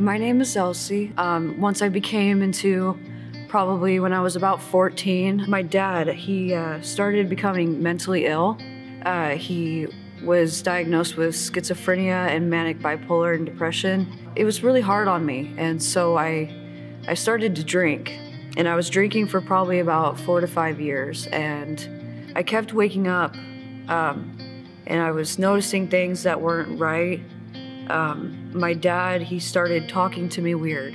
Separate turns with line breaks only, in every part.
My name is Elsie. Um, once I became into probably when I was about 14, my dad, he uh, started becoming mentally ill. Uh, he was diagnosed with schizophrenia and manic bipolar and depression. It was really hard on me, and so I, I started to drink. And I was drinking for probably about four to five years, and I kept waking up, um, and I was noticing things that weren't right um, my dad, he started talking to me weird.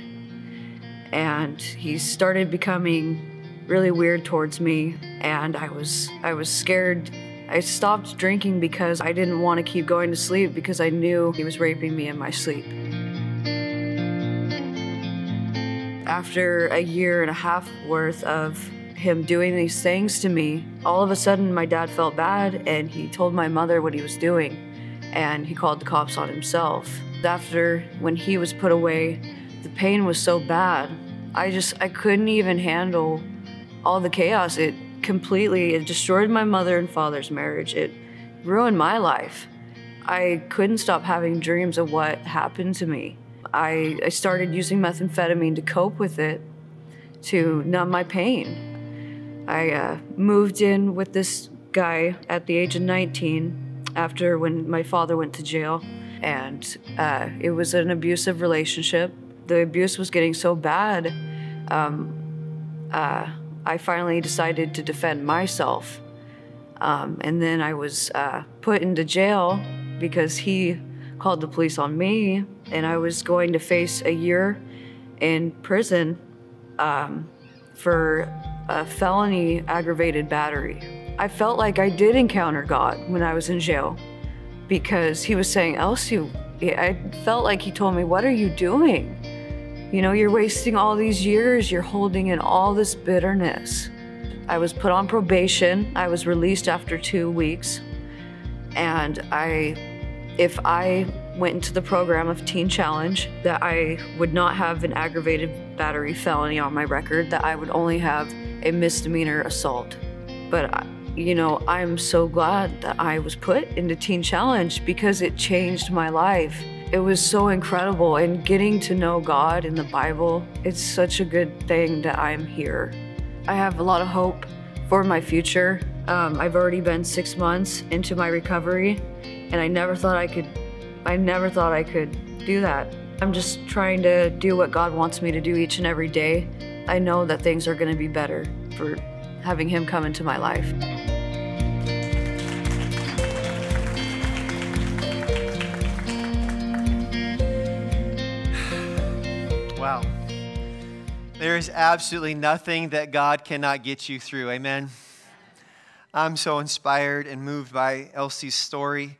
And he started becoming really weird towards me. And I was, I was scared. I stopped drinking because I didn't want to keep going to sleep because I knew he was raping me in my sleep. After a year and a half worth of him doing these things to me, all of a sudden my dad felt bad and he told my mother what he was doing and he called the cops on himself. After when he was put away, the pain was so bad. I just I couldn't even handle all the chaos. It completely it destroyed my mother and father's marriage. It ruined my life. I couldn't stop having dreams of what happened to me. I, I started using methamphetamine to cope with it, to numb my pain. I uh, moved in with this guy at the age of 19 after when my father went to jail. And uh, it was an abusive relationship. The abuse was getting so bad, um, uh, I finally decided to defend myself. Um, and then I was uh, put into jail because he called the police on me, and I was going to face a year in prison um, for a felony aggravated battery. I felt like I did encounter God when I was in jail because he was saying, Elsie, I felt like he told me, What are you doing? You know, you're wasting all these years, you're holding in all this bitterness. I was put on probation. I was released after two weeks. And I, if I went into the program of Teen Challenge, that I would not have an aggravated battery felony on my record, that I would only have a misdemeanor assault. But you know, I'm so glad that I was put into Teen Challenge because it changed my life. It was so incredible, and getting to know God in the Bible, it's such a good thing that I'm here. I have a lot of hope for my future. Um, I've already been six months into my recovery, and I never thought I could. I never thought I could do that. I'm just trying to do what God wants me to do each and every day. I know that things are going to be better for having Him come into my life.
Wow. There is absolutely nothing that God cannot get you through. Amen. I'm so inspired and moved by Elsie's story.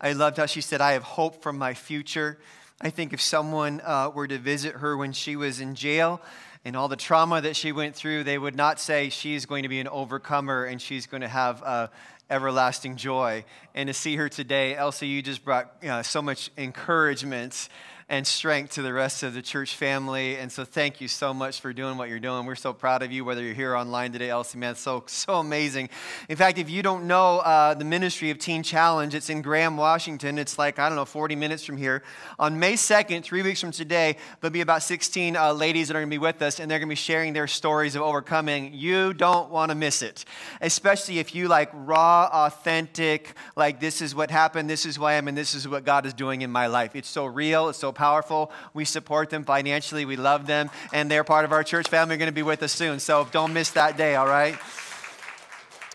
I loved how she said, I have hope for my future. I think if someone uh, were to visit her when she was in jail and all the trauma that she went through, they would not say she's going to be an overcomer and she's going to have uh, everlasting joy. And to see her today, Elsie, you just brought uh, so much encouragement and strength to the rest of the church family. And so thank you so much for doing what you're doing. We're so proud of you, whether you're here online today, Elsie, man, so, so amazing. In fact, if you don't know uh, the ministry of Teen Challenge, it's in Graham, Washington. It's like, I don't know, 40 minutes from here. On May 2nd, three weeks from today, there'll be about 16 uh, ladies that are going to be with us, and they're going to be sharing their stories of overcoming. You don't want to miss it, especially if you like raw, authentic, like this is what happened, this is why I am, and this is what God is doing in my life. It's so real, it's so powerful. We support them financially. We love them. And they're part of our church family. They're going to be with us soon. So don't miss that day, all right?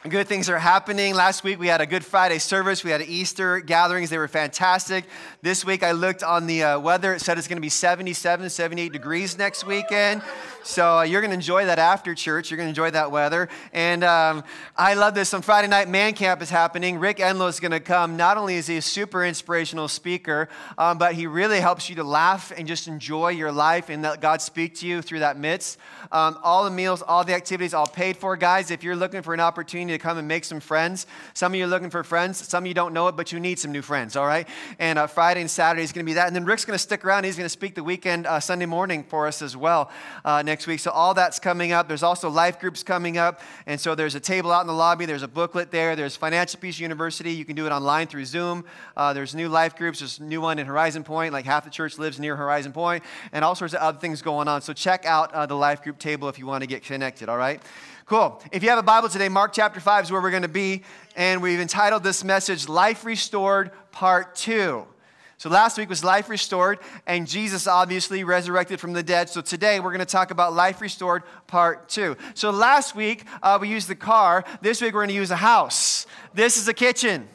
Good things are happening. Last week we had a Good Friday service. We had Easter gatherings. They were fantastic. This week I looked on the uh, weather. It said it's going to be 77, 78 degrees next weekend. So uh, you're going to enjoy that after church. You're going to enjoy that weather. And um, I love this. On Friday night, Man Camp is happening. Rick Enlow is going to come. Not only is he a super inspirational speaker, um, but he really helps you to laugh and just enjoy your life and let God speak to you through that midst. Um, all the meals, all the activities, all paid for. Guys, if you're looking for an opportunity opportunity to come and make some friends. Some of you are looking for friends. Some of you don't know it, but you need some new friends, all right? And uh, Friday and Saturday is going to be that. And then Rick's going to stick around. He's going to speak the weekend, uh, Sunday morning for us as well uh, next week. So all that's coming up. There's also life groups coming up. And so there's a table out in the lobby. There's a booklet there. There's Financial Peace University. You can do it online through Zoom. Uh, there's new life groups. There's a new one in Horizon Point. Like half the church lives near Horizon Point, and all sorts of other things going on. So check out uh, the life group table if you want to get connected, all right? Cool. If you have a Bible today, Mark chapter 5 is where we're going to be, and we've entitled this message Life Restored Part 2. So last week was life restored, and Jesus obviously resurrected from the dead. So today we're going to talk about life restored part two. So last week uh, we used the car. This week we're going to use a house. This is a kitchen.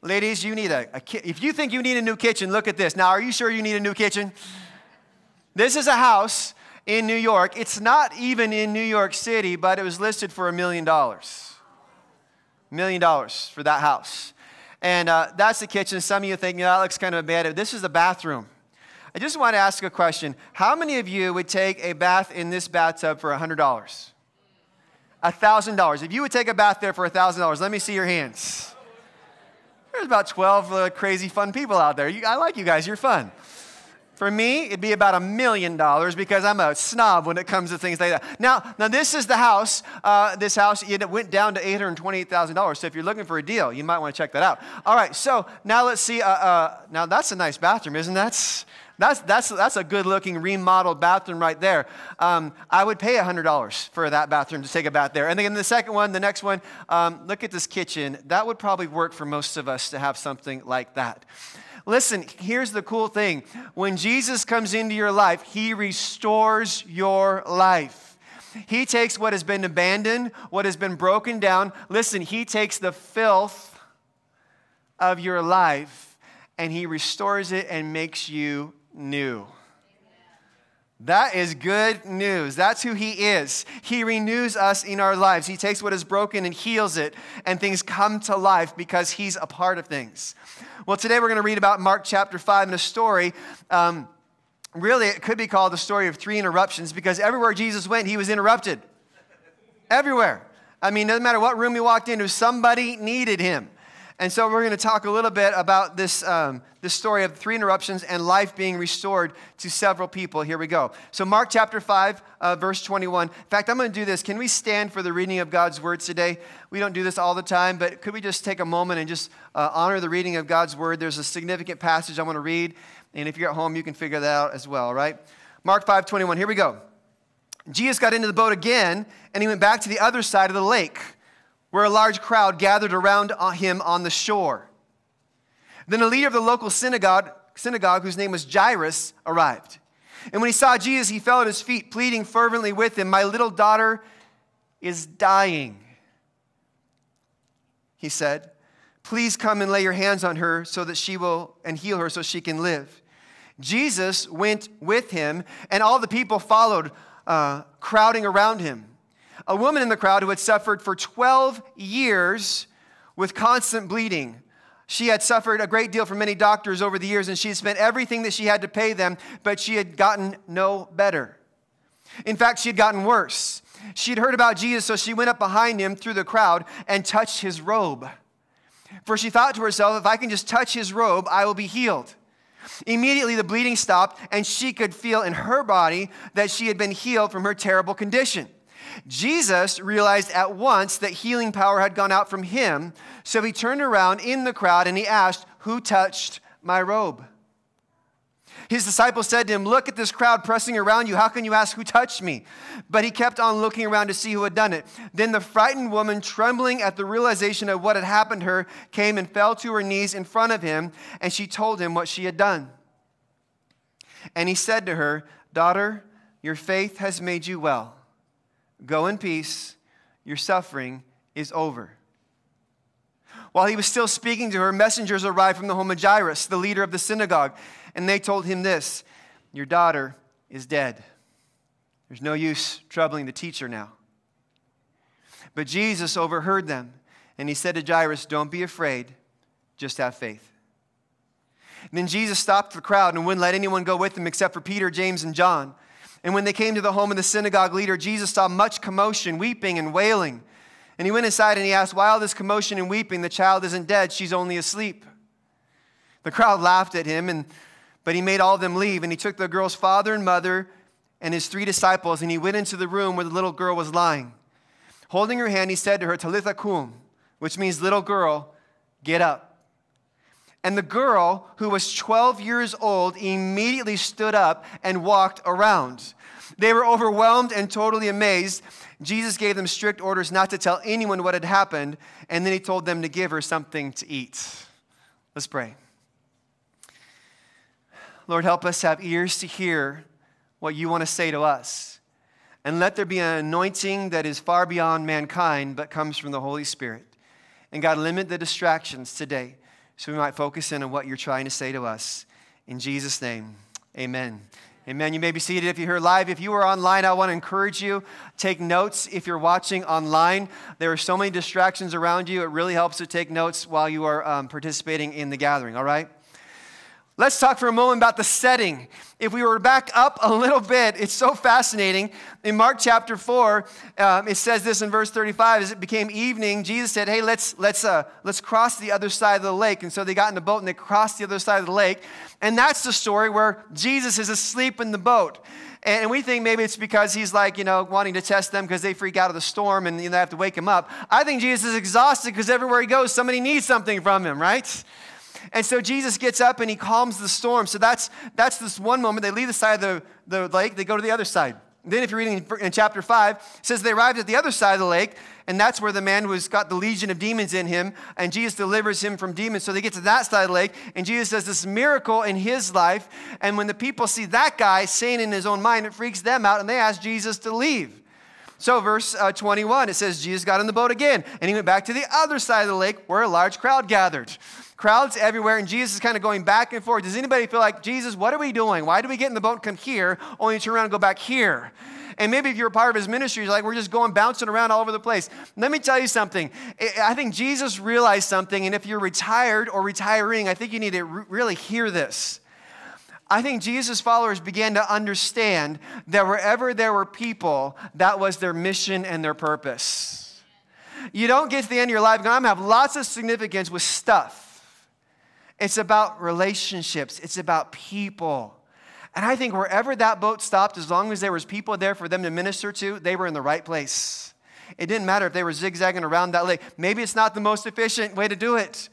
Ladies, you need a, a ki- if you think you need a new kitchen, look at this. Now, are you sure you need a new kitchen? This is a house in New York. It's not even in New York City, but it was listed for a million dollars. Million dollars for that house. And uh, that's the kitchen. Some of you think, that looks kind of bad. This is the bathroom. I just want to ask a question. How many of you would take a bath in this bathtub for $100? $1,000. If you would take a bath there for $1,000, let me see your hands. There's about 12 uh, crazy fun people out there. You, I like you guys, you're fun. For me, it'd be about a million dollars because I'm a snob when it comes to things like that. Now, now this is the house. Uh, this house it went down to $828,000. So if you're looking for a deal, you might want to check that out. All right, so now let's see. Uh, uh, now that's a nice bathroom, isn't that? That's, that's, that's a good looking remodeled bathroom right there. Um, I would pay $100 for that bathroom to take a bath there. And then the second one, the next one, um, look at this kitchen. That would probably work for most of us to have something like that. Listen, here's the cool thing when Jesus comes into your life, he restores your life. He takes what has been abandoned, what has been broken down. Listen, he takes the filth of your life and he restores it and makes you new. That is good news. That's who He is. He renews us in our lives. He takes what is broken and heals it, and things come to life because He's a part of things. Well, today we're going to read about Mark chapter 5 and a story. Um, really, it could be called the story of three interruptions because everywhere Jesus went, He was interrupted. Everywhere. I mean, no matter what room he walked into, somebody needed him. And so we're going to talk a little bit about this, um, this story of three interruptions and life being restored to several people. Here we go. So, Mark chapter 5, uh, verse 21. In fact, I'm going to do this. Can we stand for the reading of God's word today? We don't do this all the time, but could we just take a moment and just uh, honor the reading of God's word? There's a significant passage I want to read. And if you're at home, you can figure that out as well, right? Mark 5, 21. Here we go. Jesus got into the boat again, and he went back to the other side of the lake where a large crowd gathered around him on the shore. Then a leader of the local synagogue, synagogue, whose name was Jairus, arrived. And when he saw Jesus, he fell at his feet, pleading fervently with him, My little daughter is dying. He said, Please come and lay your hands on her so that she will, and heal her so she can live. Jesus went with him, and all the people followed, uh, crowding around him a woman in the crowd who had suffered for 12 years with constant bleeding. She had suffered a great deal from many doctors over the years, and she had spent everything that she had to pay them, but she had gotten no better. In fact, she had gotten worse. She had heard about Jesus, so she went up behind him through the crowd and touched his robe. For she thought to herself, if I can just touch his robe, I will be healed. Immediately, the bleeding stopped, and she could feel in her body that she had been healed from her terrible condition. Jesus realized at once that healing power had gone out from him, so he turned around in the crowd and he asked, Who touched my robe? His disciples said to him, Look at this crowd pressing around you. How can you ask who touched me? But he kept on looking around to see who had done it. Then the frightened woman, trembling at the realization of what had happened to her, came and fell to her knees in front of him, and she told him what she had done. And he said to her, Daughter, your faith has made you well. Go in peace, your suffering is over. While he was still speaking to her, messengers arrived from the home of Jairus, the leader of the synagogue, and they told him this Your daughter is dead. There's no use troubling the teacher now. But Jesus overheard them, and he said to Jairus, Don't be afraid, just have faith. And then Jesus stopped the crowd and wouldn't let anyone go with him except for Peter, James, and John. And when they came to the home of the synagogue leader, Jesus saw much commotion, weeping, and wailing. And he went inside and he asked, Why all this commotion and weeping? The child isn't dead, she's only asleep. The crowd laughed at him, and, but he made all of them leave. And he took the girl's father and mother and his three disciples, and he went into the room where the little girl was lying. Holding her hand, he said to her, Talitha kum, which means, Little girl, get up. And the girl, who was 12 years old, immediately stood up and walked around. They were overwhelmed and totally amazed. Jesus gave them strict orders not to tell anyone what had happened, and then he told them to give her something to eat. Let's pray. Lord, help us have ears to hear what you want to say to us. And let there be an anointing that is far beyond mankind, but comes from the Holy Spirit. And God, limit the distractions today so we might focus in on what you're trying to say to us. In Jesus' name, amen. Amen. You may be seated if you're here live. If you are online, I want to encourage you. Take notes if you're watching online. There are so many distractions around you. It really helps to take notes while you are um, participating in the gathering, all right? Let's talk for a moment about the setting. If we were back up a little bit, it's so fascinating. In Mark chapter 4, um, it says this in verse 35 as it became evening, Jesus said, Hey, let's, let's, uh, let's cross the other side of the lake. And so they got in the boat and they crossed the other side of the lake. And that's the story where Jesus is asleep in the boat. And we think maybe it's because he's like, you know, wanting to test them because they freak out of the storm and you know, they have to wake him up. I think Jesus is exhausted because everywhere he goes, somebody needs something from him, right? And so Jesus gets up and he calms the storm. So that's, that's this one moment. They leave the side of the, the lake, they go to the other side. Then, if you're reading in chapter 5, it says they arrived at the other side of the lake, and that's where the man who's got the legion of demons in him, and Jesus delivers him from demons. So they get to that side of the lake, and Jesus does this miracle in his life. And when the people see that guy saying in his own mind, it freaks them out, and they ask Jesus to leave. So, verse uh, 21, it says, Jesus got in the boat again, and he went back to the other side of the lake where a large crowd gathered crowds everywhere, and Jesus is kind of going back and forth. Does anybody feel like, Jesus, what are we doing? Why do we get in the boat and come here, only to turn around and go back here? And maybe if you're a part of his ministry, you're like, we're just going bouncing around all over the place. Let me tell you something. I think Jesus realized something, and if you're retired or retiring, I think you need to really hear this. I think Jesus' followers began to understand that wherever there were people, that was their mission and their purpose. You don't get to the end of your life going, I'm going to have lots of significance with stuff. It's about relationships, it's about people. And I think wherever that boat stopped, as long as there was people there for them to minister to, they were in the right place. It didn't matter if they were zigzagging around that lake. Maybe it's not the most efficient way to do it,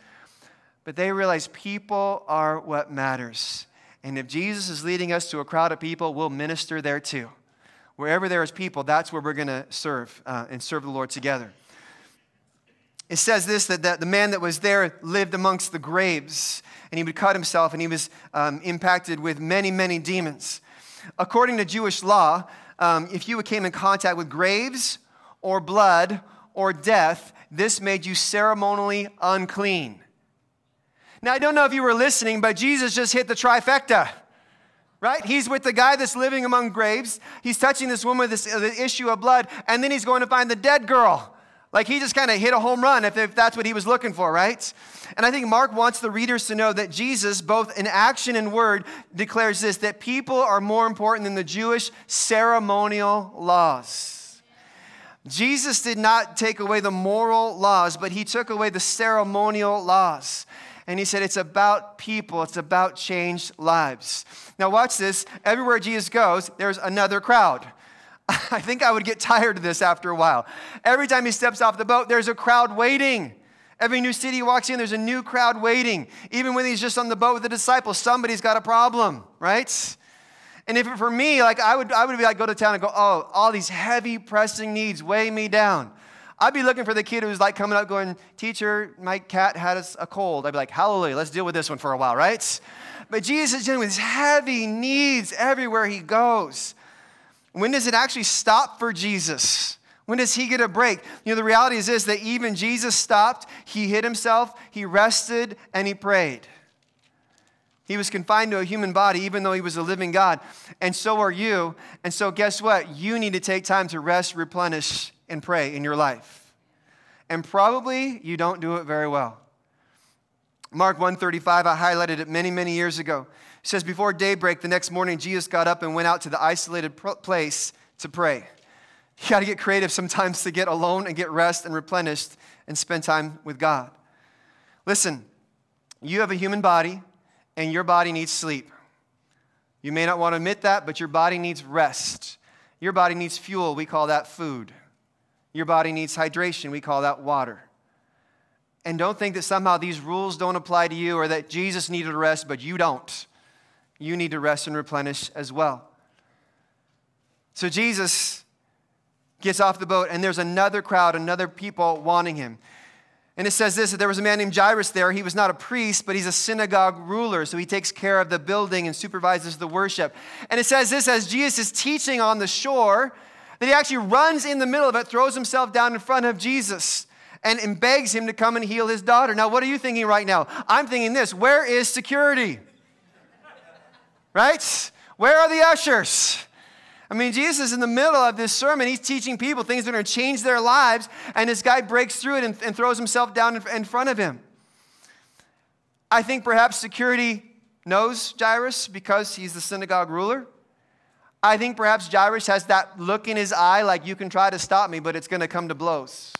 but they realized people are what matters. And if Jesus is leading us to a crowd of people, we'll minister there too. Wherever there is people, that's where we're going to serve uh, and serve the Lord together. It says this that, that the man that was there lived amongst the graves, and he would cut himself, and he was um, impacted with many, many demons. According to Jewish law, um, if you came in contact with graves or blood or death, this made you ceremonially unclean. Now, I don't know if you were listening, but Jesus just hit the trifecta right? He's with the guy that's living among graves. He's touching this woman with this, uh, the issue of blood, and then he's going to find the dead girl. Like he just kind of hit a home run if, if that's what he was looking for, right? And I think Mark wants the readers to know that Jesus, both in action and word, declares this that people are more important than the Jewish ceremonial laws. Jesus did not take away the moral laws, but he took away the ceremonial laws. And he said, It's about people, it's about changed lives. Now, watch this. Everywhere Jesus goes, there's another crowd. I think I would get tired of this after a while. Every time he steps off the boat, there's a crowd waiting. Every new city he walks in, there's a new crowd waiting. Even when he's just on the boat with the disciples, somebody's got a problem, right? And if it for me, like I would, I would be like, go to town and go, oh, all these heavy pressing needs weigh me down. I'd be looking for the kid who's like coming up going, teacher, my cat had a cold. I'd be like, hallelujah, let's deal with this one for a while, right? But Jesus is dealing with heavy needs everywhere he goes. When does it actually stop for Jesus? When does he get a break? You know, the reality is this that even Jesus stopped, he hid himself, he rested, and he prayed. He was confined to a human body, even though he was a living God. And so are you. And so, guess what? You need to take time to rest, replenish, and pray in your life. And probably you don't do it very well. Mark 135, I highlighted it many, many years ago. It says, Before daybreak the next morning, Jesus got up and went out to the isolated place to pray. You got to get creative sometimes to get alone and get rest and replenished and spend time with God. Listen, you have a human body, and your body needs sleep. You may not want to admit that, but your body needs rest. Your body needs fuel. We call that food. Your body needs hydration. We call that water. And don't think that somehow these rules don't apply to you or that Jesus needed rest, but you don't. You need to rest and replenish as well. So Jesus gets off the boat, and there's another crowd, another people wanting him. And it says this that there was a man named Jairus there. He was not a priest, but he's a synagogue ruler. So he takes care of the building and supervises the worship. And it says this as Jesus is teaching on the shore, that he actually runs in the middle of it, throws himself down in front of Jesus, and, and begs him to come and heal his daughter. Now, what are you thinking right now? I'm thinking this where is security? right? Where are the ushers? I mean, Jesus is in the middle of this sermon. He's teaching people things that are going to change their lives, and this guy breaks through it and, and throws himself down in, in front of him. I think perhaps security knows Jairus because he's the synagogue ruler. I think perhaps Jairus has that look in his eye like you can try to stop me, but it's going to come to blows.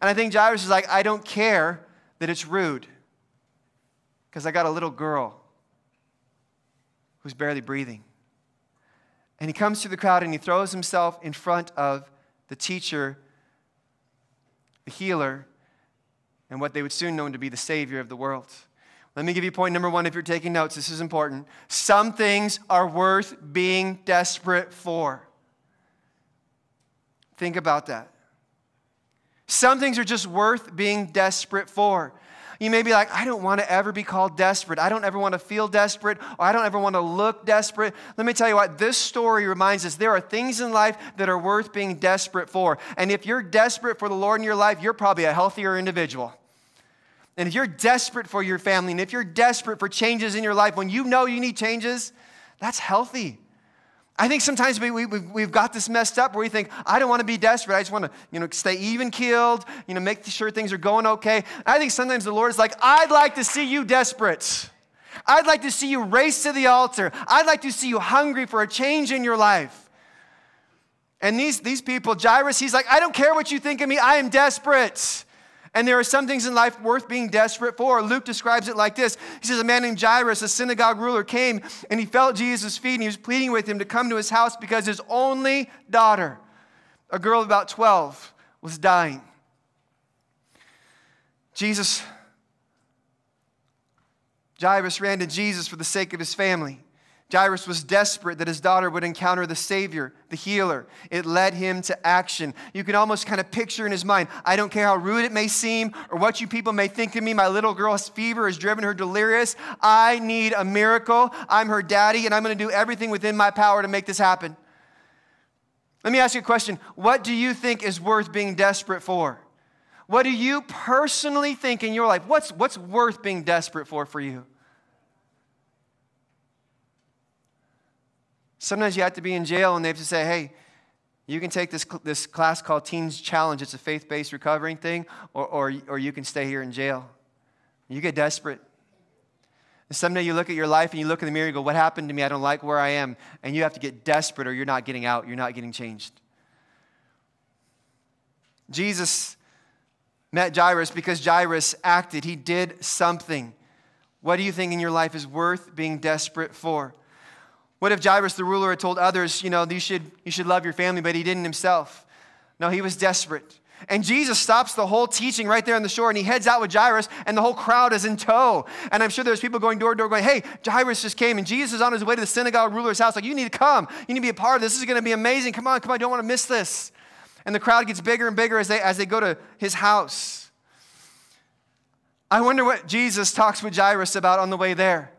And I think Jairus is like, I don't care that it's rude because I got a little girl who's barely breathing. And he comes to the crowd and he throws himself in front of the teacher, the healer, and what they would soon know to be the Savior of the world. Let me give you point number one if you're taking notes. This is important. Some things are worth being desperate for. Think about that. Some things are just worth being desperate for. You may be like, I don't want to ever be called desperate. I don't ever want to feel desperate, or I don't ever want to look desperate. Let me tell you what, this story reminds us there are things in life that are worth being desperate for. And if you're desperate for the Lord in your life, you're probably a healthier individual. And if you're desperate for your family, and if you're desperate for changes in your life, when you know you need changes, that's healthy. I think sometimes we, we, we've got this messed up where we think, I don't want to be desperate. I just want to you know, stay even keeled, you know, make sure things are going okay. I think sometimes the Lord is like, I'd like to see you desperate. I'd like to see you race to the altar. I'd like to see you hungry for a change in your life. And these, these people, Jairus, he's like, I don't care what you think of me. I am desperate. And there are some things in life worth being desperate for. Luke describes it like this He says, A man named Jairus, a synagogue ruler, came and he fell at Jesus' feet and he was pleading with him to come to his house because his only daughter, a girl of about 12, was dying. Jesus, Jairus ran to Jesus for the sake of his family. Jairus was desperate that his daughter would encounter the Savior, the healer. It led him to action. You can almost kind of picture in his mind I don't care how rude it may seem or what you people may think of me. My little girl's fever has driven her delirious. I need a miracle. I'm her daddy, and I'm going to do everything within my power to make this happen. Let me ask you a question What do you think is worth being desperate for? What do you personally think in your life? What's, what's worth being desperate for for you? Sometimes you have to be in jail and they have to say, hey, you can take this, this class called Teens Challenge. It's a faith based recovering thing, or, or, or you can stay here in jail. You get desperate. And someday you look at your life and you look in the mirror and go, What happened to me? I don't like where I am. And you have to get desperate or you're not getting out. You're not getting changed. Jesus met Jairus because Jairus acted. He did something. What do you think in your life is worth being desperate for? What if Jairus the ruler had told others, you know, you should, you should love your family, but he didn't himself? No, he was desperate. And Jesus stops the whole teaching right there on the shore and he heads out with Jairus, and the whole crowd is in tow. And I'm sure there's people going door to door going, Hey, Jairus just came, and Jesus is on his way to the synagogue ruler's house. Like, you need to come. You need to be a part of this. This is going to be amazing. Come on, come on. I don't want to miss this. And the crowd gets bigger and bigger as they, as they go to his house. I wonder what Jesus talks with Jairus about on the way there.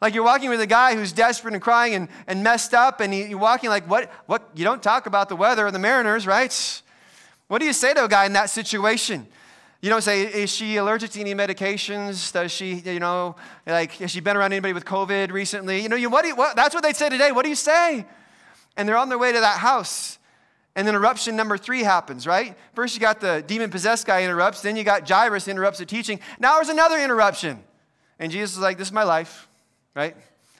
Like you're walking with a guy who's desperate and crying and, and messed up, and you're walking like, what, what? You don't talk about the weather or the mariners, right? What do you say to a guy in that situation? You don't say, is she allergic to any medications? Does she, you know, like, has she been around anybody with COVID recently? You know, you, what, do you, what that's what they say today. What do you say? And they're on their way to that house. And then eruption number three happens, right? First, you got the demon possessed guy interrupts, then you got Jairus interrupts the teaching. Now there's another interruption. And Jesus is like, This is my life, right?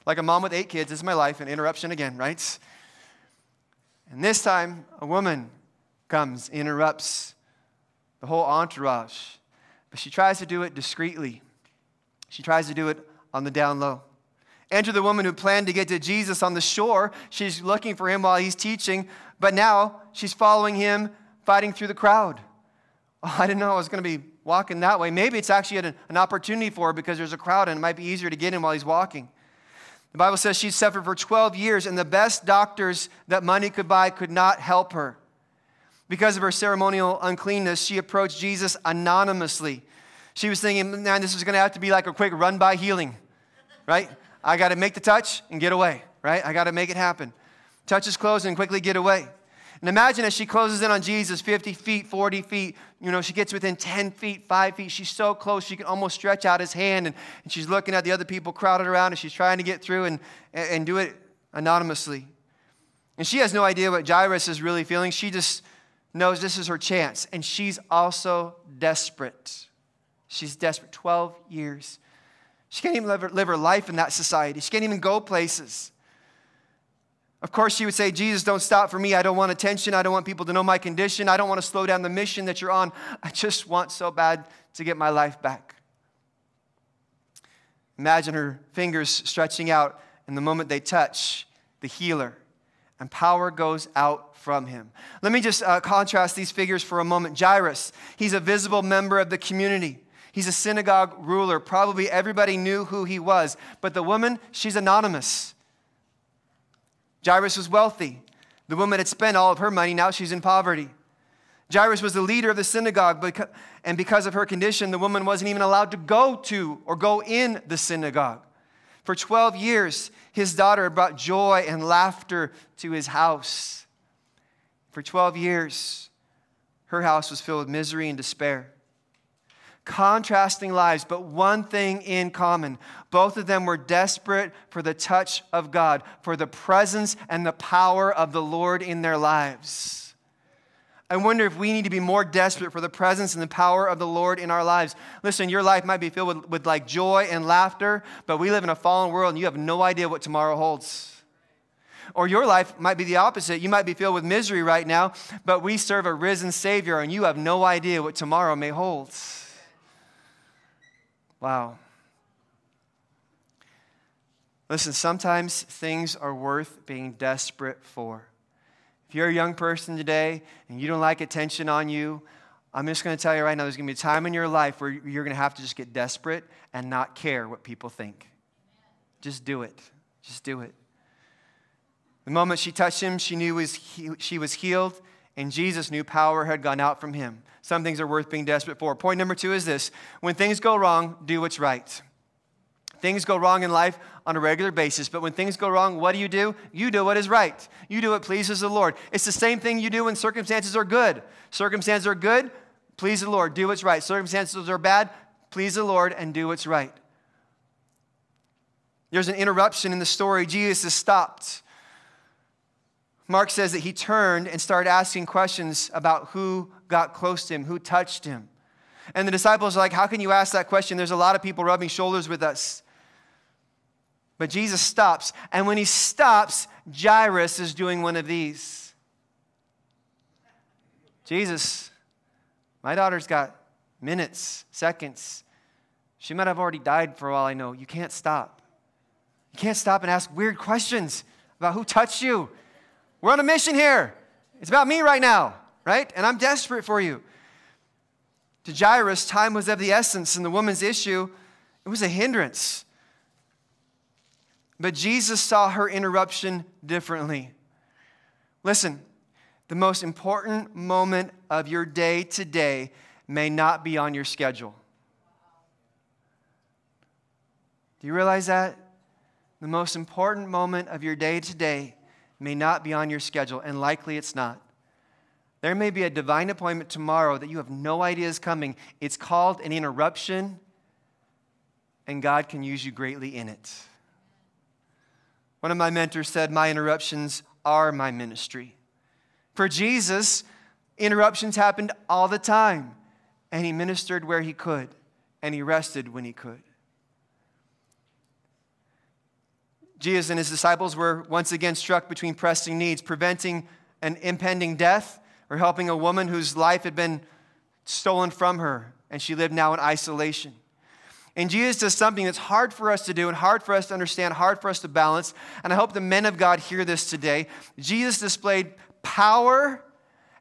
Like a mom with eight kids, this is my life, an interruption again, right? And this time, a woman comes, interrupts the whole entourage. But she tries to do it discreetly. She tries to do it on the down low. Enter the woman who planned to get to Jesus on the shore. She's looking for him while he's teaching, but now she's following him, fighting through the crowd. Oh, I didn't know I was going to be walking that way. Maybe it's actually an, an opportunity for her because there's a crowd and it might be easier to get in while he's walking. The Bible says she suffered for 12 years, and the best doctors that money could buy could not help her. Because of her ceremonial uncleanness, she approached Jesus anonymously. She was thinking, man, this is going to have to be like a quick run by healing, right? I got to make the touch and get away, right? I got to make it happen. Touch his clothes and quickly get away. And imagine as she closes in on Jesus 50 feet, 40 feet, you know, she gets within 10 feet, 5 feet. She's so close, she can almost stretch out his hand. And, and she's looking at the other people crowded around, and she's trying to get through and, and do it anonymously. And she has no idea what Jairus is really feeling. She just knows this is her chance. And she's also desperate. She's desperate. 12 years. She can't even live her, live her life in that society. She can't even go places. Of course, she would say, Jesus, don't stop for me. I don't want attention. I don't want people to know my condition. I don't want to slow down the mission that you're on. I just want so bad to get my life back. Imagine her fingers stretching out, and the moment they touch the healer, and power goes out from him. Let me just uh, contrast these figures for a moment. Jairus, he's a visible member of the community. He's a synagogue ruler. Probably everybody knew who he was. But the woman, she's anonymous. Jairus was wealthy. The woman had spent all of her money. Now she's in poverty. Jairus was the leader of the synagogue, and because of her condition, the woman wasn't even allowed to go to or go in the synagogue. For 12 years, his daughter brought joy and laughter to his house. For 12 years, her house was filled with misery and despair contrasting lives, but one thing in common. Both of them were desperate for the touch of God, for the presence and the power of the Lord in their lives. I wonder if we need to be more desperate for the presence and the power of the Lord in our lives. Listen, your life might be filled with, with like joy and laughter, but we live in a fallen world and you have no idea what tomorrow holds. Or your life might be the opposite. You might be filled with misery right now, but we serve a risen Savior and you have no idea what tomorrow may hold. Wow. Listen, sometimes things are worth being desperate for. If you're a young person today and you don't like attention on you, I'm just going to tell you right now there's going to be a time in your life where you're going to have to just get desperate and not care what people think. Just do it. Just do it. The moment she touched him, she knew she was healed, and Jesus knew power had gone out from him. Some things are worth being desperate for. Point number two is this when things go wrong, do what's right. Things go wrong in life on a regular basis, but when things go wrong, what do you do? You do what is right. You do what pleases the Lord. It's the same thing you do when circumstances are good. Circumstances are good, please the Lord, do what's right. Circumstances are bad, please the Lord and do what's right. There's an interruption in the story. Jesus is stopped. Mark says that he turned and started asking questions about who got close to him, who touched him. And the disciples are like, How can you ask that question? There's a lot of people rubbing shoulders with us. But Jesus stops. And when he stops, Jairus is doing one of these Jesus, my daughter's got minutes, seconds. She might have already died for all I know. You can't stop. You can't stop and ask weird questions about who touched you. We're on a mission here. It's about me right now, right? And I'm desperate for you. To Jairus, time was of the essence, and the woman's issue, it was a hindrance. But Jesus saw her interruption differently. Listen, the most important moment of your day today may not be on your schedule. Do you realize that? The most important moment of your day today may not be on your schedule, and likely it's not. There may be a divine appointment tomorrow that you have no idea is coming. It's called an interruption, and God can use you greatly in it. One of my mentors said, My interruptions are my ministry. For Jesus, interruptions happened all the time, and he ministered where he could, and he rested when he could. Jesus and his disciples were once again struck between pressing needs, preventing an impending death or helping a woman whose life had been stolen from her and she lived now in isolation. And Jesus does something that's hard for us to do and hard for us to understand, hard for us to balance. And I hope the men of God hear this today. Jesus displayed power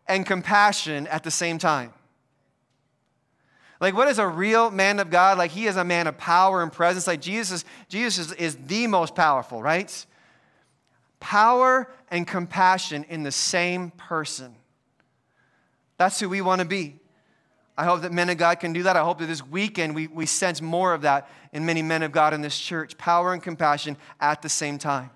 and compassion at the same time. Like, what is a real man of God? Like, he is a man of power and presence. Like, Jesus, Jesus is, is the most powerful, right? Power and compassion in the same person. That's who we want to be. I hope that men of God can do that. I hope that this weekend we, we sense more of that in many men of God in this church power and compassion at the same time.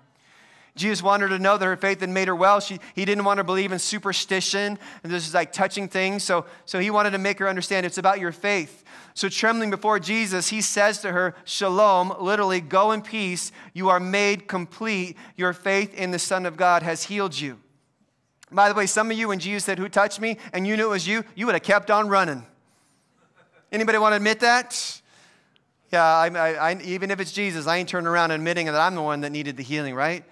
Jesus wanted her to know that her faith had made her well. She, he didn't want her to believe in superstition and this is like touching things. So, so he wanted to make her understand it's about your faith. So, trembling before Jesus, he says to her, Shalom, literally, go in peace. You are made complete. Your faith in the Son of God has healed you. By the way, some of you, when Jesus said, Who touched me? and you knew it was you, you would have kept on running. Anybody want to admit that? Yeah, I, I, I, even if it's Jesus, I ain't turning around admitting that I'm the one that needed the healing, right?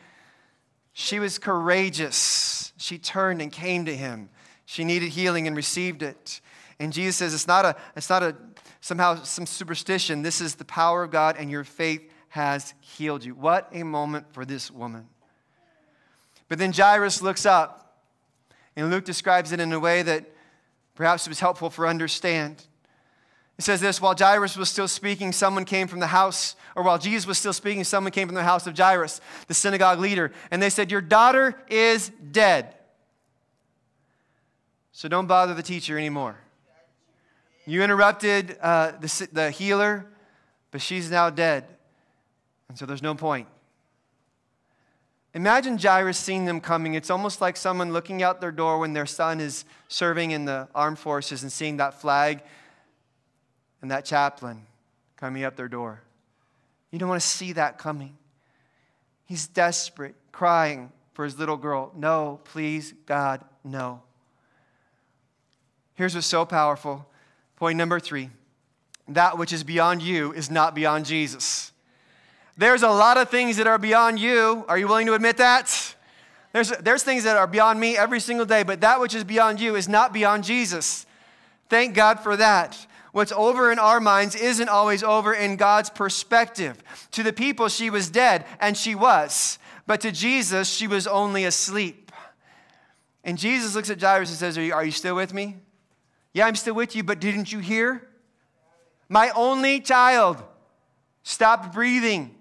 She was courageous. She turned and came to him. She needed healing and received it. And Jesus says it's not a, it's not a somehow some superstition. This is the power of God, and your faith has healed you. What a moment for this woman. But then Jairus looks up, and Luke describes it in a way that perhaps was helpful for understand. It says this while Jairus was still speaking, someone came from the house, or while Jesus was still speaking, someone came from the house of Jairus, the synagogue leader, and they said, Your daughter is dead. So don't bother the teacher anymore. You interrupted uh, the, the healer, but she's now dead. And so there's no point. Imagine Jairus seeing them coming. It's almost like someone looking out their door when their son is serving in the armed forces and seeing that flag and that chaplain coming up their door. You don't want to see that coming. He's desperate, crying for his little girl. No, please, God, no. Here's what's so powerful. Point number three that which is beyond you is not beyond Jesus. There's a lot of things that are beyond you. Are you willing to admit that? There's, there's things that are beyond me every single day, but that which is beyond you is not beyond Jesus. Thank God for that. What's over in our minds isn't always over in God's perspective. To the people, she was dead, and she was. But to Jesus, she was only asleep. And Jesus looks at Jairus and says, Are you, are you still with me? Yeah, I'm still with you, but didn't you hear? My only child stopped breathing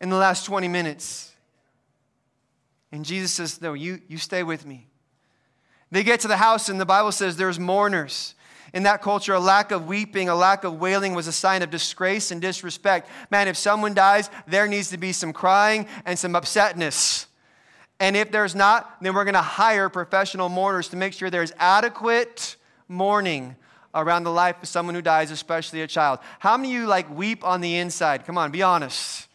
in the last 20 minutes. And Jesus says, No, you, you stay with me. They get to the house, and the Bible says there's mourners. In that culture, a lack of weeping, a lack of wailing was a sign of disgrace and disrespect. Man, if someone dies, there needs to be some crying and some upsetness. And if there's not, then we're going to hire professional mourners to make sure there's adequate mourning around the life of someone who dies, especially a child. How many of you like weep on the inside? Come on, be honest.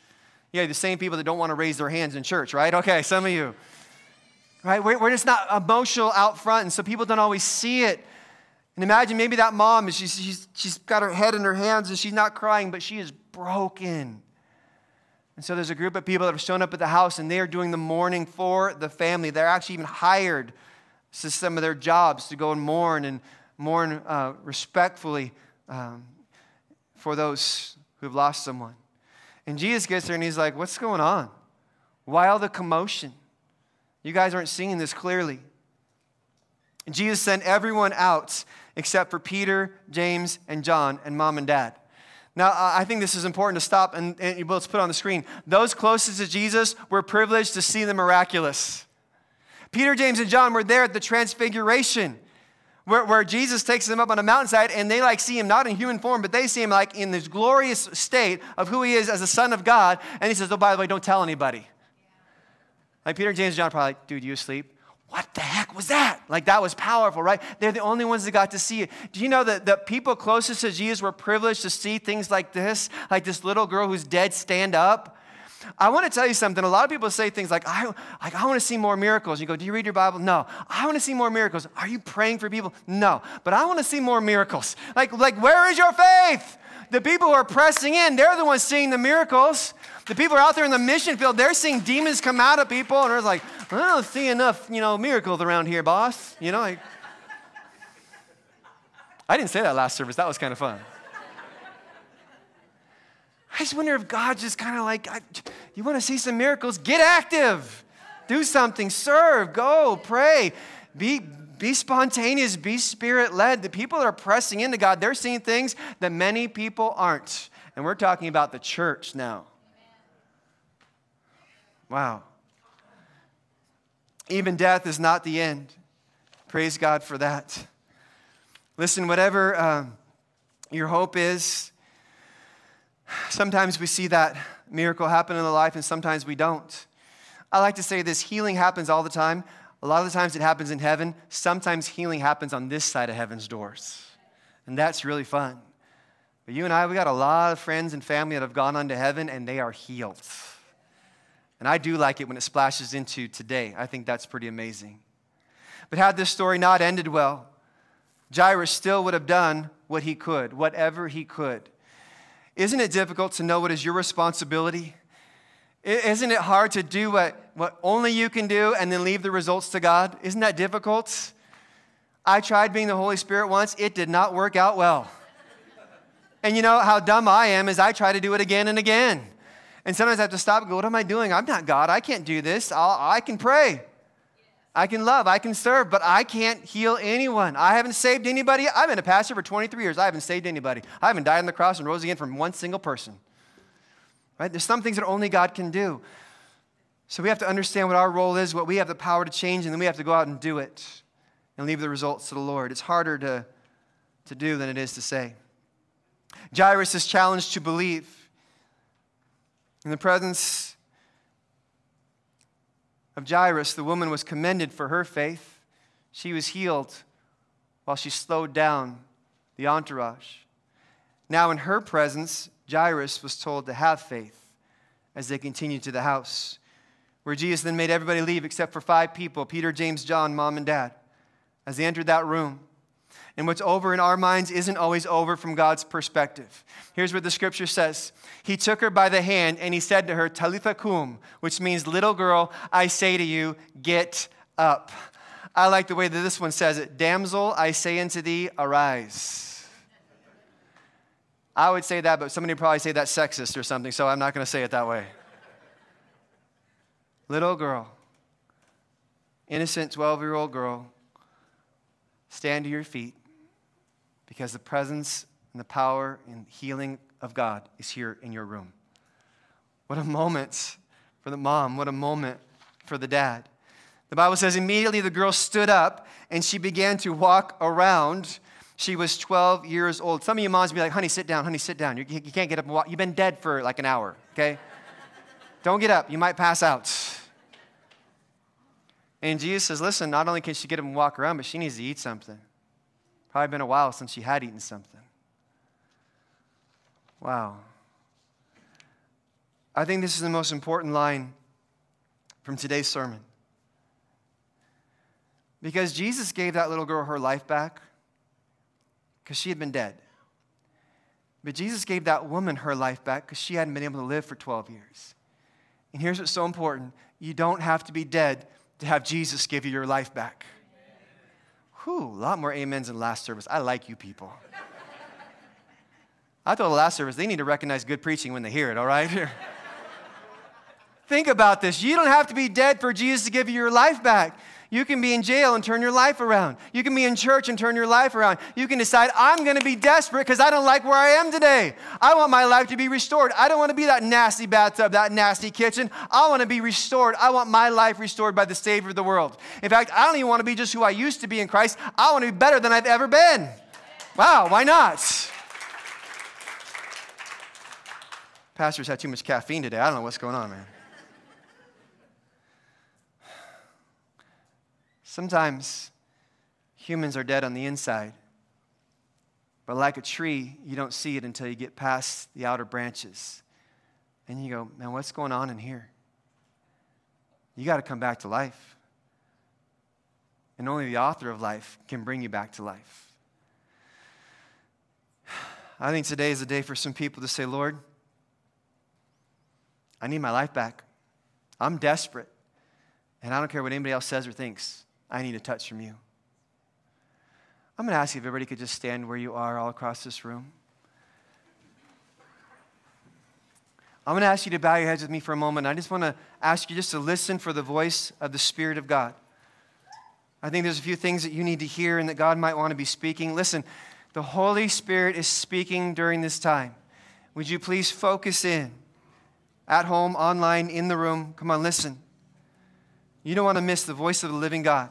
Yeah, the same people that don't want to raise their hands in church, right? Okay, some of you. Right? We're, we're just not emotional out front, and so people don't always see it. And imagine maybe that mom, she's, she's, she's got her head in her hands and she's not crying, but she is broken. And so there's a group of people that have shown up at the house and they are doing the mourning for the family. They're actually even hired to some of their jobs to go and mourn and mourn uh, respectfully um, for those who've lost someone. And Jesus gets there and he's like, What's going on? Why all the commotion? You guys aren't seeing this clearly. Jesus sent everyone out except for Peter, James, and John, and mom and dad. Now, I think this is important to stop and, and let's put on the screen. Those closest to Jesus were privileged to see the miraculous. Peter, James, and John were there at the transfiguration. Where, where, Jesus takes them up on a mountainside and they like see him not in human form, but they see him like in this glorious state of who he is as the Son of God. And he says, Oh, by the way, don't tell anybody. Like Peter, James, and John probably like, dude, you asleep? What the heck was that? Like, that was powerful, right? They're the only ones that got to see it. Do you know that the people closest to Jesus were privileged to see things like this? Like this little girl who's dead stand up? I want to tell you something. A lot of people say things like, I, like, I want to see more miracles. You go, Do you read your Bible? No. I want to see more miracles. Are you praying for people? No. But I want to see more miracles. Like, like where is your faith? The people who are pressing in, they're the ones seeing the miracles. The people are out there in the mission field, they're seeing demons come out of people, and they're like, I don't see enough, you know, miracles around here, boss. You know, like, I didn't say that last service. That was kind of fun. I just wonder if God just kind of like, you want to see some miracles? Get active. Do something. Serve. Go. Pray. Be, be spontaneous. Be spirit led. The people that are pressing into God, they're seeing things that many people aren't. And we're talking about the church now. Wow. Even death is not the end. Praise God for that. Listen, whatever um, your hope is, Sometimes we see that miracle happen in the life, and sometimes we don't. I like to say this healing happens all the time. A lot of the times it happens in heaven. Sometimes healing happens on this side of heaven's doors. And that's really fun. But you and I, we got a lot of friends and family that have gone on to heaven and they are healed. And I do like it when it splashes into today. I think that's pretty amazing. But had this story not ended well, Jairus still would have done what he could, whatever he could. Isn't it difficult to know what is your responsibility? Isn't it hard to do what, what only you can do and then leave the results to God? Isn't that difficult? I tried being the Holy Spirit once, it did not work out well. And you know how dumb I am is I try to do it again and again. And sometimes I have to stop and go, What am I doing? I'm not God. I can't do this. I'll, I can pray. I can love, I can serve, but I can't heal anyone. I haven't saved anybody. I've been a pastor for 23 years. I haven't saved anybody. I haven't died on the cross and rose again from one single person. Right? There's some things that only God can do. So we have to understand what our role is, what we have the power to change, and then we have to go out and do it and leave the results to the Lord. It's harder to, to do than it is to say. Jairus is challenged to believe. In the presence of Jairus, the woman was commended for her faith. She was healed while she slowed down the entourage. Now, in her presence, Jairus was told to have faith as they continued to the house, where Jesus then made everybody leave except for five people Peter, James, John, mom, and dad. As they entered that room, and what's over in our minds isn't always over from God's perspective. Here's what the scripture says He took her by the hand and he said to her, Talitha kum, which means, little girl, I say to you, get up. I like the way that this one says it Damsel, I say unto thee, arise. I would say that, but somebody would probably say that's sexist or something, so I'm not going to say it that way. Little girl, innocent 12 year old girl, stand to your feet because the presence and the power and healing of God is here in your room. What a moment for the mom. What a moment for the dad. The Bible says immediately the girl stood up and she began to walk around. She was 12 years old. Some of you moms be like, honey, sit down, honey, sit down. You, you can't get up and walk. You've been dead for like an hour, okay? Don't get up. You might pass out. And Jesus says, listen, not only can she get up and walk around, but she needs to eat something. Probably been a while since she had eaten something. Wow. I think this is the most important line from today's sermon. Because Jesus gave that little girl her life back because she had been dead. But Jesus gave that woman her life back because she hadn't been able to live for 12 years. And here's what's so important you don't have to be dead to have Jesus give you your life back. Whew, a lot more amens in last service. I like you people. I told the last service they need to recognize good preaching when they hear it, all right? Think about this. You don't have to be dead for Jesus to give you your life back. You can be in jail and turn your life around. You can be in church and turn your life around. You can decide, I'm going to be desperate because I don't like where I am today. I want my life to be restored. I don't want to be that nasty bathtub, that nasty kitchen. I want to be restored. I want my life restored by the Savior of the world. In fact, I don't even want to be just who I used to be in Christ. I want to be better than I've ever been. Wow, why not? Pastors had too much caffeine today. I don't know what's going on, man. Sometimes humans are dead on the inside, but like a tree, you don't see it until you get past the outer branches. And you go, man, what's going on in here? You got to come back to life. And only the author of life can bring you back to life. I think today is a day for some people to say, Lord, I need my life back. I'm desperate. And I don't care what anybody else says or thinks. I need a touch from you. I'm going to ask you if everybody could just stand where you are all across this room. I'm going to ask you to bow your heads with me for a moment. I just want to ask you just to listen for the voice of the Spirit of God. I think there's a few things that you need to hear and that God might want to be speaking. Listen, the Holy Spirit is speaking during this time. Would you please focus in? At home, online, in the room. Come on, listen. You don't want to miss the voice of the living God.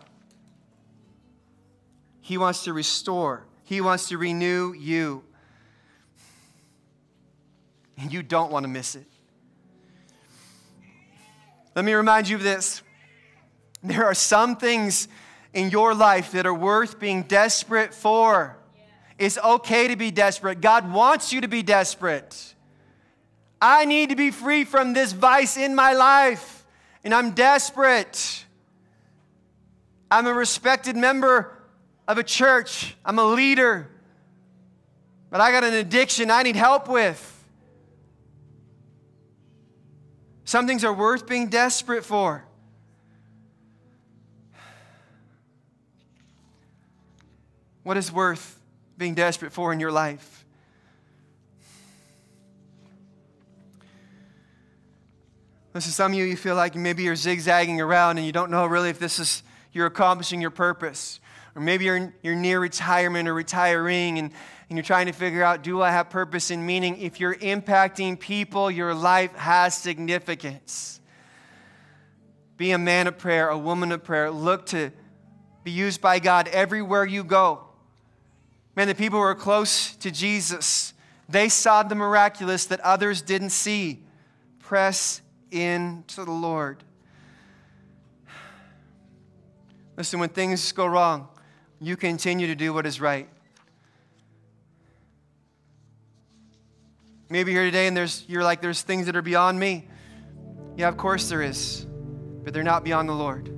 He wants to restore, He wants to renew you. And you don't want to miss it. Let me remind you of this. There are some things in your life that are worth being desperate for. It's okay to be desperate. God wants you to be desperate. I need to be free from this vice in my life, and I'm desperate. I'm a respected member of a church, I'm a leader, but I got an addiction I need help with. Some things are worth being desperate for. What is worth being desperate for in your life? Listen, some of you, you feel like maybe you're zigzagging around and you don't know really if this is you're accomplishing your purpose. Or maybe you're, you're near retirement or retiring and, and you're trying to figure out do I have purpose and meaning? If you're impacting people, your life has significance. Be a man of prayer, a woman of prayer. Look to be used by God everywhere you go. Man, the people who were close to Jesus, they saw the miraculous that others didn't see. Press in to the Lord. Listen, when things go wrong, you continue to do what is right. Maybe here today and there's, you're like, there's things that are beyond me. Yeah, of course there is, but they're not beyond the Lord.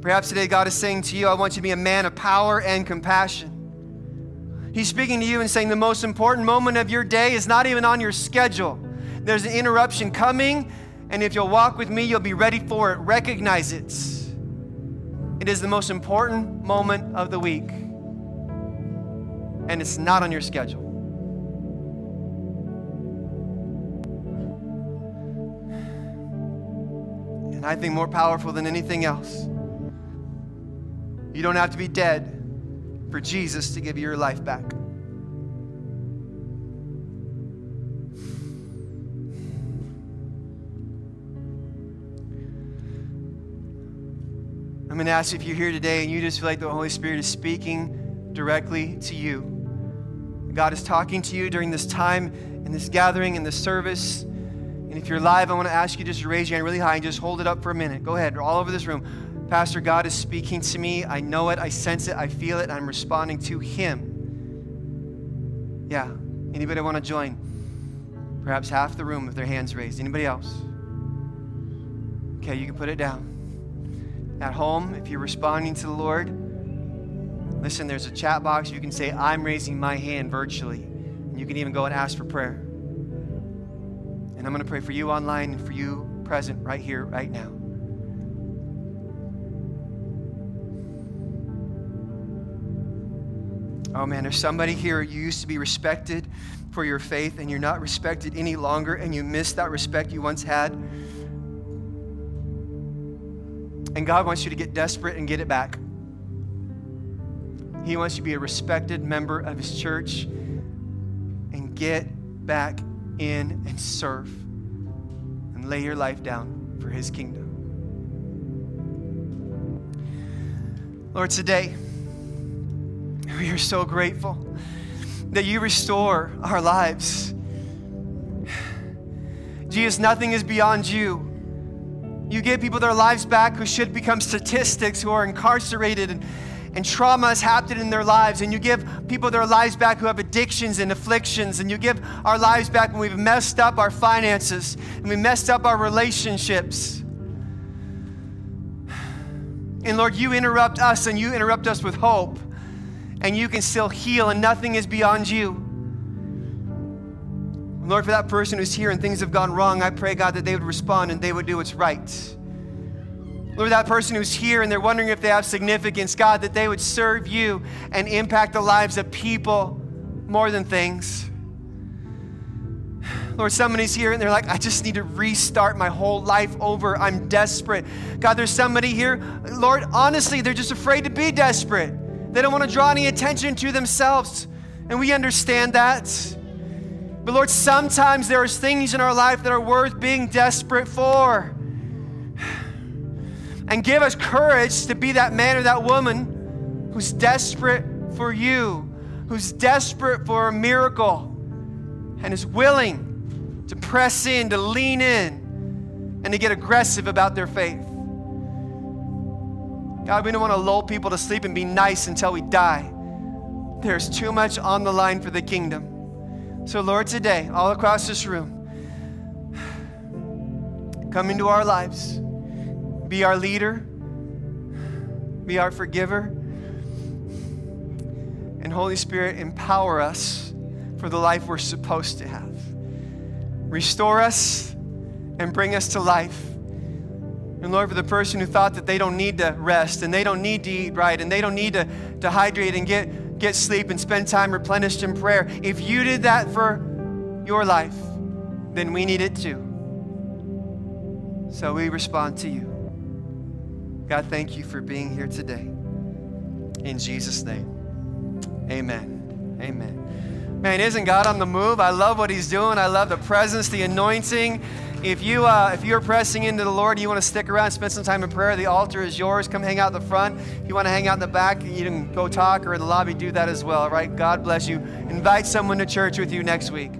Perhaps today God is saying to you, I want you to be a man of power and compassion. He's speaking to you and saying the most important moment of your day is not even on your schedule. There's an interruption coming, and if you'll walk with me, you'll be ready for it. Recognize it. It is the most important moment of the week, and it's not on your schedule. And I think more powerful than anything else, you don't have to be dead for Jesus to give you your life back. Going to ask if you're here today and you just feel like the Holy Spirit is speaking directly to you. God is talking to you during this time in this gathering, in this service. And if you're live, I want to ask you just to raise your hand really high and just hold it up for a minute. Go ahead, all over this room. Pastor, God is speaking to me. I know it, I sense it, I feel it, I'm responding to Him. Yeah. Anybody want to join? Perhaps half the room with their hands raised. Anybody else? Okay, you can put it down. At home, if you're responding to the Lord, listen, there's a chat box. You can say, I'm raising my hand virtually. And you can even go and ask for prayer. And I'm going to pray for you online and for you present right here, right now. Oh man, there's somebody here. You used to be respected for your faith, and you're not respected any longer, and you miss that respect you once had. And God wants you to get desperate and get it back. He wants you to be a respected member of His church and get back in and serve and lay your life down for His kingdom. Lord, today, we are so grateful that you restore our lives. Jesus, nothing is beyond you. You give people their lives back who should become statistics, who are incarcerated and, and trauma has happened in their lives, and you give people their lives back who have addictions and afflictions, and you give our lives back when we've messed up our finances and we messed up our relationships. And Lord, you interrupt us and you interrupt us with hope, and you can still heal, and nothing is beyond you. Lord, for that person who's here and things have gone wrong, I pray, God, that they would respond and they would do what's right. Lord, that person who's here and they're wondering if they have significance, God, that they would serve you and impact the lives of people more than things. Lord, somebody's here and they're like, I just need to restart my whole life over. I'm desperate. God, there's somebody here, Lord, honestly, they're just afraid to be desperate. They don't want to draw any attention to themselves. And we understand that. But Lord, sometimes there are things in our life that are worth being desperate for. And give us courage to be that man or that woman who's desperate for you, who's desperate for a miracle, and is willing to press in, to lean in, and to get aggressive about their faith. God, we don't want to lull people to sleep and be nice until we die. There's too much on the line for the kingdom. So, Lord, today, all across this room, come into our lives. Be our leader, be our forgiver. And Holy Spirit, empower us for the life we're supposed to have. Restore us and bring us to life. And Lord, for the person who thought that they don't need to rest and they don't need to eat right and they don't need to, to hydrate and get get sleep, and spend time replenished in prayer. If you did that for your life, then we need it too. So we respond to you. God, thank you for being here today. In Jesus' name, amen. Amen. Man, isn't God on the move? I love what He's doing. I love the presence, the anointing. If you uh, if you're pressing into the Lord, you want to stick around, spend some time in prayer. The altar is yours. Come hang out the front. If you want to hang out in the back, you can go talk or in the lobby. Do that as well. All right. God bless you. Invite someone to church with you next week.